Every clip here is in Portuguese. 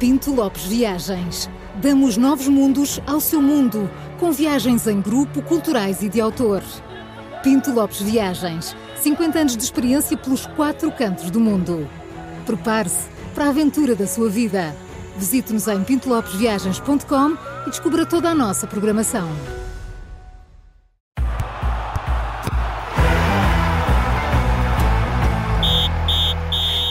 Pinto Lopes Viagens. Damos novos mundos ao seu mundo, com viagens em grupo, culturais e de autor. Pinto Lopes Viagens. 50 anos de experiência pelos quatro cantos do mundo. Prepare-se para a aventura da sua vida. Visite-nos em pintolopesviagens.com e descubra toda a nossa programação.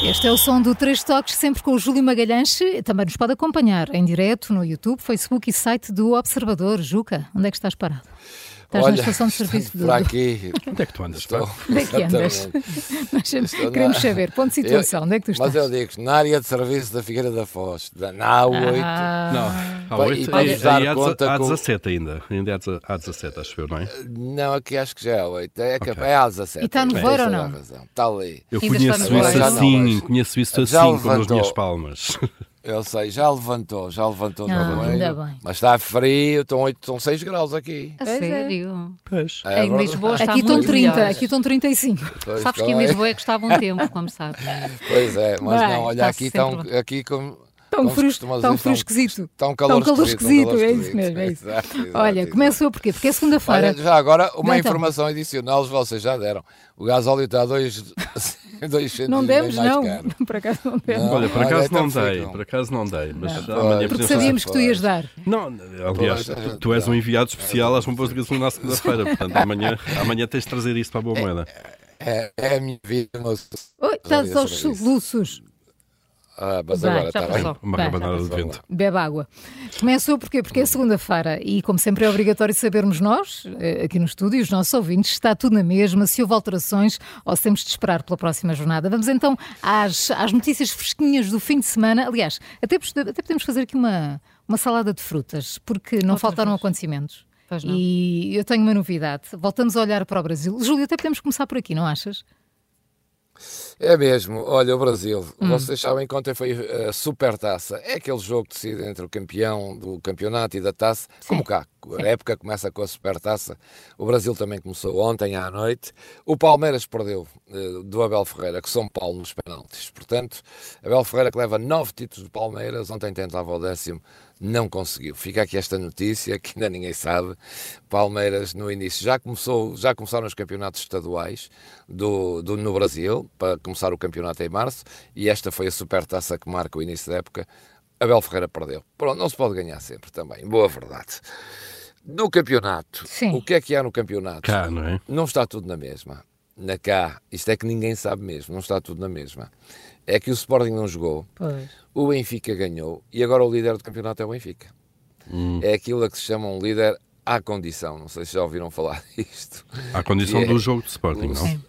Este é o som do Três Toques, sempre com o Júlio Magalhães. Também nos pode acompanhar em direto no YouTube, Facebook e site do Observador. Juca, onde é que estás parado? Estás Olha, na estação de serviço por aqui. Onde é que tu andas? Estou? Onde é que andas? Nós queremos na- saber, ponto de situação, Eu- onde é que tu estás? Mas eu digo, na área de serviço da Figueira da Foz, da- na A8, Ah, Não, há Pá, oito. e para Aí vos dar há conta há com- 17 ainda. Ainda há deze- há 17, acho eu, não é? não, aqui acho que já é A8, é, que- Ok. é A17. E está no voeiro ou não? Está ali. Eu conheço isso assim, conheço isso assim, com as minhas palmas. Eu sei, já levantou, já levantou no Ah, voeiro, ainda bem. Mas está frio, estão, 8, estão 6 graus aqui. A Pois é. sério? Pois. É em. Lisboa está aqui estão muito 30, melhor. aqui estão 35. Pois, Sabes que em Lisboa é que estava um tempo, como sabes. Pois é, mas Vai, não, olha, aqui estão, bem. aqui como... Um se frio, dizer, frio estão- esquisito. Um calor, um calor esquisito, é calor isso mesmo, é isso. Exato, exato, Olha, exato. começo eu porquê? Porque é segunda-feira. Já agora, uma então. informação adicional, vocês já deram. O gasóleo está a 2 Não demos, mais não. caro. Por acaso não demos. Não. Olha, por acaso então não dei, por acaso não dei, mas Não. amanhã Porque falar. sabíamos que tu ias dar. Não, aliás, tu, tu és um enviado especial às bombas de gasolina na segunda-feira, portanto amanhã, amanhã tens de trazer isso para a boa moeda. É, é a minha vida, mas... Oi, estás aos soluços. Ah, mas Vai, agora está bem. Uma Bem, rabanada de vento. Bebe água. Começou porquê? Porque é segunda-feira e, como sempre, é obrigatório sabermos nós, eh, aqui no estúdio, e os nossos ouvintes, se está tudo na mesma, se houve alterações ou se temos de esperar pela próxima jornada. Vamos então às, às notícias fresquinhas do fim de semana. Aliás, até, até podemos fazer aqui uma, uma salada de frutas, porque não Outra faltaram vez. acontecimentos. Pois não. E eu tenho uma novidade. Voltamos a olhar para o Brasil. Júlio, até podemos começar por aqui, não achas? É mesmo, olha, o Brasil, Hum. vocês sabem que ontem foi a super taça, é aquele jogo que decide entre o campeão do campeonato e da taça, como cá, a época começa com a super taça, o Brasil também começou ontem à noite, o Palmeiras perdeu eh, do Abel Ferreira, que São Paulo nos penaltis, portanto, Abel Ferreira que leva nove títulos do Palmeiras, ontem tentava o décimo, não conseguiu. Fica aqui esta notícia que ainda ninguém sabe. Palmeiras no início já começou, já começaram os campeonatos estaduais do, do- no Brasil para começar o campeonato em março e esta foi a supertaça que marca o início da época. Abel Ferreira perdeu. Pronto, não se pode ganhar sempre também. Boa verdade. No campeonato, Sim. o que é que há no campeonato? Cá, não é? Não está tudo na mesma. Na cá, isto é que ninguém sabe mesmo, não está tudo na mesma. É que o Sporting não jogou, Pois. o Benfica ganhou e agora o líder do campeonato é o Benfica. É aquilo a que se chama um líder à condição. Não sei se já ouviram falar disto. À condição é- do jogo de Sporting, não? Sim.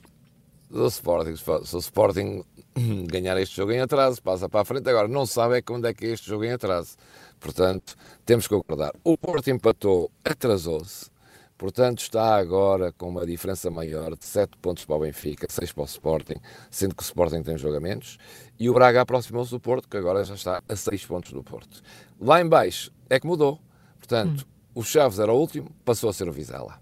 Do Sporting. Se o Sporting ganhar este jogo em atraso, passa para a frente. Agora, não sabe é quando é que é este jogo em atraso. Portanto, temos que acordar. O Porto empatou, atrasou-se. Portanto, está agora com uma diferença maior de 7 pontos para o Benfica, 6 para o Sporting, sendo que o Sporting tem jogamentos. E o Braga aproximou-se do Porto, que agora já está a 6 pontos do Porto. Lá em baixo é que mudou. Portanto, o Chaves era o último, passou a ser o Vizela.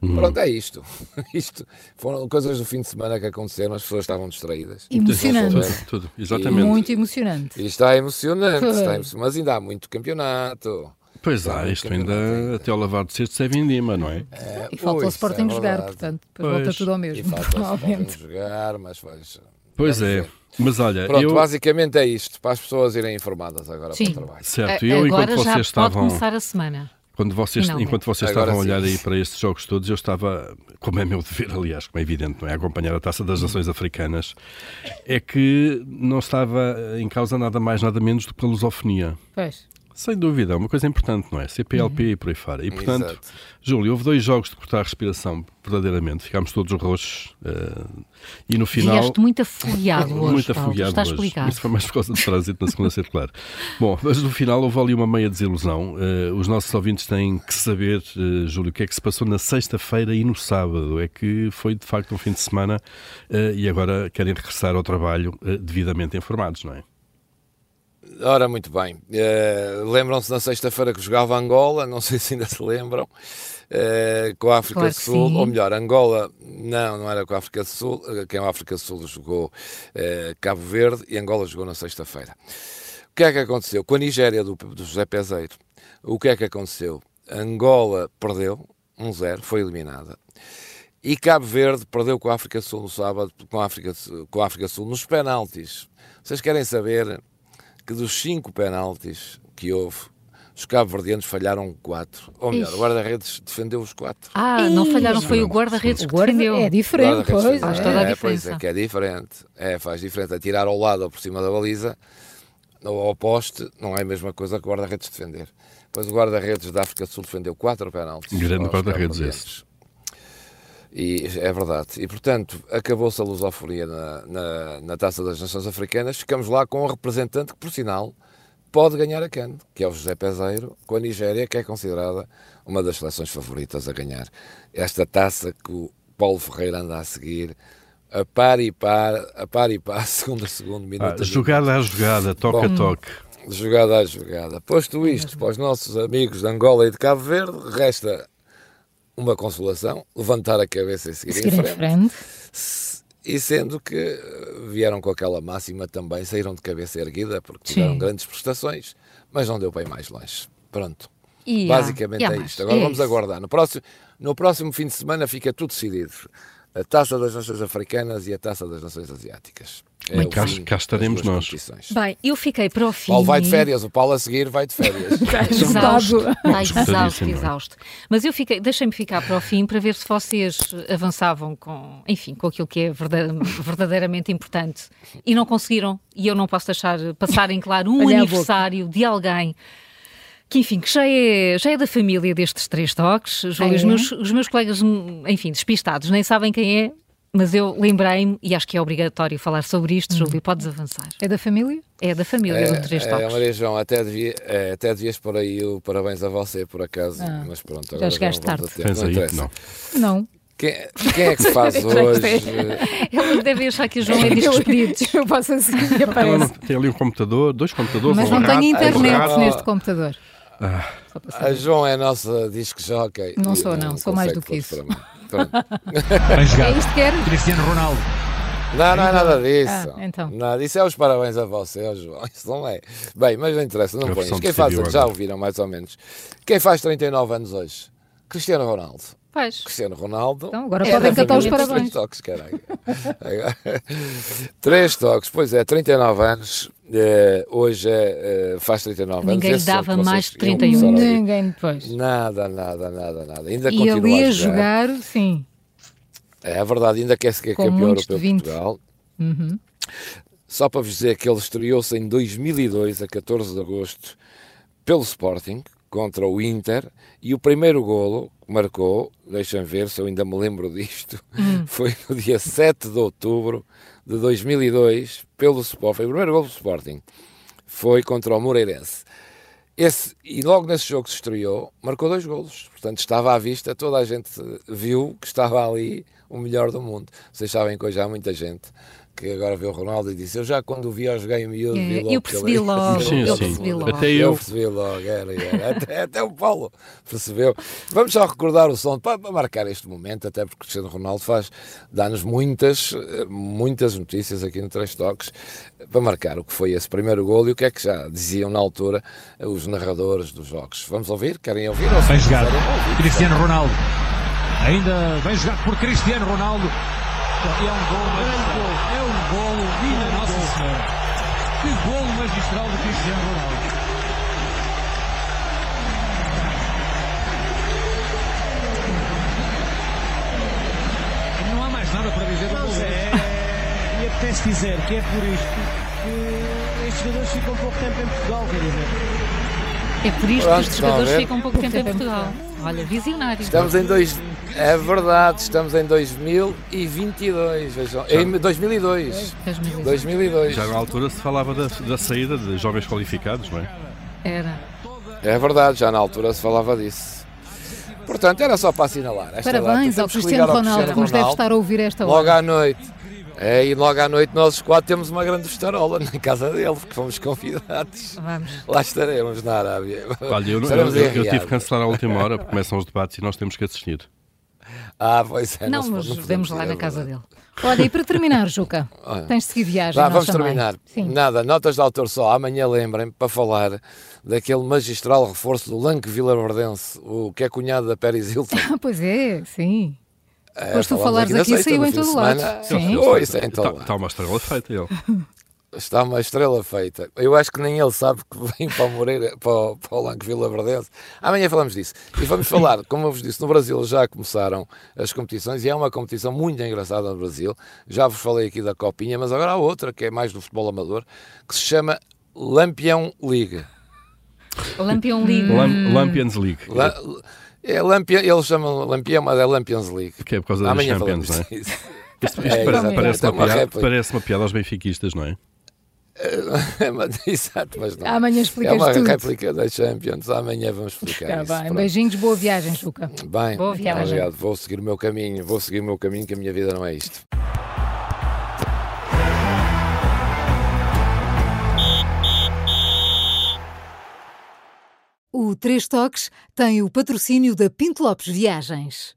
Pronto, é isto. Isto foram coisas do fim de semana que aconteceram, as pessoas estavam distraídas. Emocionante. Tudo, tudo, exatamente. Muito emocionante. E está emocionante, Pois. está emocionante, mas ainda há muito campeonato. Pois há, isto ainda até ao lavar de cesto é vindima, não é? É, E falta o Sporting é jogar, portanto, depois volta Pois. tudo ao E mesmo, falta o Sporting provavelmente. jogar, mas faz. Pois é. Mas olha, Pronto, eu. basicamente é isto, para as pessoas irem informadas agora Sim. para o trabalho. Certo, eu enquanto Agora já vocês pode estavam. começar a semana. Quando vocês, enquanto vocês Agora estavam a olhar sim. aí para estes jogos todos, eu estava, como é meu dever, aliás, como é evidente, não é? Acompanhar a taça das nações africanas, é que não estava em causa nada mais, nada menos do que a lusofonia. Pois. Sem dúvida, é uma coisa importante, não é? CPLP e por aí fora. E portanto, Exato. Júlio, houve dois jogos de cortar a respiração, verdadeiramente. Ficámos todos roxos eh, e no final. Vieste muito afogueado hoje, Muito afogueado Está hoje. explicado. Isso foi mais por causa do trânsito na segunda circular. Bom, mas no final houve ali uma meia desilusão. Eh, os nossos ouvintes têm que saber, eh, Júlio, o que é que se passou na sexta-feira e no sábado. É que foi de facto um fim de semana e agora querem regressar ao trabalho devidamente informados, não é? Ora, muito bem. Eh, Lembram-se na sexta-feira que jogava Angola, não sei se ainda se lembram, eh, com a África Claro do Sul, sim. ou melhor, Angola, não, não era com a África do Sul, eh, quem a África do Sul jogou eh, Cabo Verde e Angola jogou na sexta-feira. O que é que aconteceu? Com a Nigéria do, do José Peseiro, o que é que aconteceu? Angola perdeu 1-0, foi eliminada. E Cabo Verde perdeu com a África Sul no sábado, com a África, com a África Sul nos penaltis. Vocês querem saber que dos cinco penaltis que houve, os cabo-verdianos falharam quatro. Ou melhor, Ixi. o guarda-redes defendeu os quatro. Ah, não Ih, falharam, foi o não. guarda-redes que guarda defendeu. é diferente, pois. Faz toda a é, pois diferença. é, que é diferente. É, faz diferença. Atirar ao lado ou por cima da baliza, ou ao poste, não é a mesma coisa que o guarda-redes defender. Pois o guarda-redes da África do Sul defendeu quatro penaltis. Grande guarda-redes cabo-verdianos. E é verdade. E, portanto, acabou-se a lusofonia na, na, na Taça das Nações Africanas. Ficamos lá com um representante que, por sinal, pode ganhar a CAN, que é o José Peseiro, com a Nigéria, que é considerada uma das seleções favoritas a ganhar. Esta taça que o Paulo Ferreira anda a seguir, a par e par, a par e par, segundo a segundo, minuto Ah, a minuto. jogada a jogada, toque a toque. Jogada a jogada. Posto isto para os nossos amigos de Angola e de Cabo Verde, resta uma consolação, levantar a cabeça e seguir, Seguir em em frente. frente. E sendo que eh, vieram com aquela máxima também, saíram de cabeça erguida, porque tiveram Sim. grandes prestações, mas não deu para ir mais longe. Pronto. E Basicamente há é isto. Agora É vamos isso. aguardar. No próximo, no próximo fim de semana fica tudo decidido. A Taça das Nações Africanas e a Taça das Nações Asiáticas. É Bem, o cá- cá estaremos nós. Bem, eu fiquei para o fim. Paulo vai de férias, o Paulo a seguir vai de férias. Exausto, está exausto, Esgotadíssimo. exausto. Mas eu fiquei, deixei-me ficar para o fim para ver se vocês avançavam com, enfim, com aquilo que é verda- verdadeiramente importante e não conseguiram. E eu não posso deixar passar em claro um Olha aniversário de alguém que, enfim, que já é, já é da família destes três toques. Júlio, Ah, os, é? meus, os meus colegas, hum, enfim, despistados, nem sabem quem é. Mas eu lembrei-me, e acho que é obrigatório falar sobre isto, Hum. Júlio, podes avançar. É da família? É da família do Três É, Toques. Maria João, até, devia, é, até devias pôr aí o parabéns a você, por acaso. Ah, mas pronto, já agora chegaste vamos a tarde. Tens não aí? Não. Não. Quem, quem é que faz hoje? Eles devem achar que o João é discos despedidos. Eu passo assim e Ela aparece. não- tem ali um computador, dois computadores. Mas um não rato. tenho internet rato. neste computador. Ah, A. João é a nossa disc jockey. Não sou, não, sou mais do que isso. para mim. Pronto. Bem É jogado. isto que era? Cristiano Ronaldo. Não, não é nada disso. Ah, então. Nada disso é os parabéns a você, ó João. Isso não é. Bem, mas não interessa, não pões. Quem faz já agora. ouviram mais ou menos. Quem faz 39 anos hoje? Cristiano Ronaldo. Faz. Cristiano Ronaldo. Então, agora é podem cantar os parabéns. Três toques, caralho. Três toques, pois é, 39 anos. Eh, hoje é, eh, faz 39 Ninguém anos. lhe Esse é dava que mais de iam 31. começar a ouvir. Ninguém depois. Nada, nada, nada, nada. Ainda E continua ali a a jogar. jogar, sim. É verdade, ainda quer ser Com campeão muitos de europeu de 20. Portugal. Uhum. Só para vos dizer que ele estreou-se em 2002, a 14 de agosto, pelo Sporting, contra o Inter, e o primeiro golo que marcou, deixem ver se eu ainda me lembro disto, foi no dia 7 de outubro de 2002, pelo Sporting. O primeiro golo do Sporting. Foi contra o Moreirense. Esse, e logo nesse jogo que se estreou, marcou dois golos. Portanto, estava à vista, toda a gente viu que estava ali o melhor do mundo. Vocês sabem que hoje há muita gente que agora vê o Ronaldo e disse: Eu já quando o vi a jogar em miúdo, É, logo eu percebi ele- logo, Sim, eu sim. percebi logo. Até eu eu. percebi logo, era, era. Até, até o Paulo percebeu. Vamos só recordar o som para, para marcar este momento, até porque o Cristiano Ronaldo faz, dá-nos muitas, muitas notícias aqui no Três Toques para marcar o que foi esse primeiro gol e o que é que já diziam na altura os narradores dos jogos. Vamos ouvir? Querem ouvir? Ou Bem jogado. ouvir, Cristiano Ronaldo. Ainda bem jogado por Cristiano Ronaldo. É um gol magistral. É um golo, minha Nossa Senhora. Que golo magistral do Cristiano Ronaldo. Não há mais nada para dizer do gol. É, e apetece dizer que é por isto que estes jogadores ficam pouco tempo em Portugal, quer dizer. É por isto que a jogadores ficam pouco tempo em Portugal. Olha, visionário. Estamos em dois. É verdade, estamos em 2022. Vejam. Em 2002. 2002. 2002. Já na altura se falava da, da saída de jovens qualificados, não é? Era. É verdade, já na altura se falava disso. Portanto, era só para assinalar. Esta Parabéns data. ao Cristiano ligar ao Ronaldo, que nos deve Ronaldo estar a ouvir esta Logo hora. à noite. É, e logo à noite nós os quatro temos uma grande festarola na casa dele, porque fomos convidados. Vamos. Lá estaremos na Arábia. Olha, eu, eu, eu- eu tive que cancelar à última hora porque começam os debates e nós temos que assistir. Ah, pois é. Não, mas vemos podemos lá na é casa verdade. dele. Olha, e para terminar, Juca, Olha. tens de seguir viagem. Vá, vamos também. terminar. Sim. Nada, notas de autor só. Amanhã lembrem para falar daquele magistral reforço do Lanque Vilaverdense, o que é cunhado da Paris Hilton. Ah, pois é, sim. É, Depois tu falares aqui, sexta, saiu em todo lado. Sim. Oh, isso é em todo Está, lado. está uma estrela feita ele. Está uma estrela feita. Eu acho que nem ele sabe que vem para o Moreira, para o, para o Lanque Vila Verdense. Amanhã falamos disso. E vamos falar, como eu vos disse, no Brasil já começaram as competições e é uma competição muito engraçada no Brasil. Já vos falei aqui da Copinha, mas agora há outra que é mais do futebol amador, que se chama Lampião League. Lampion League. Lam- Lampions League. La, é Lampião, eles chamam Lampião, mas é Lampions League. Que é por causa das Amanhã Champions, não é? Isto, isto É, parece, parece É uma uma piada, parece uma piada aos benfiquistas, não é? Mas, Exato, mas não. Amanhã É explicas uma tudo. réplica da Champions. Amanhã vamos explicar Tá isso. bem. Pronto. Beijinhos, boa viagem, Juca. Bem, Boa viagem. obrigado. Vou seguir o meu caminho, vou seguir o meu caminho, que a minha vida não é isto. O Três Toques tem o patrocínio da Pinto Lopes Viagens.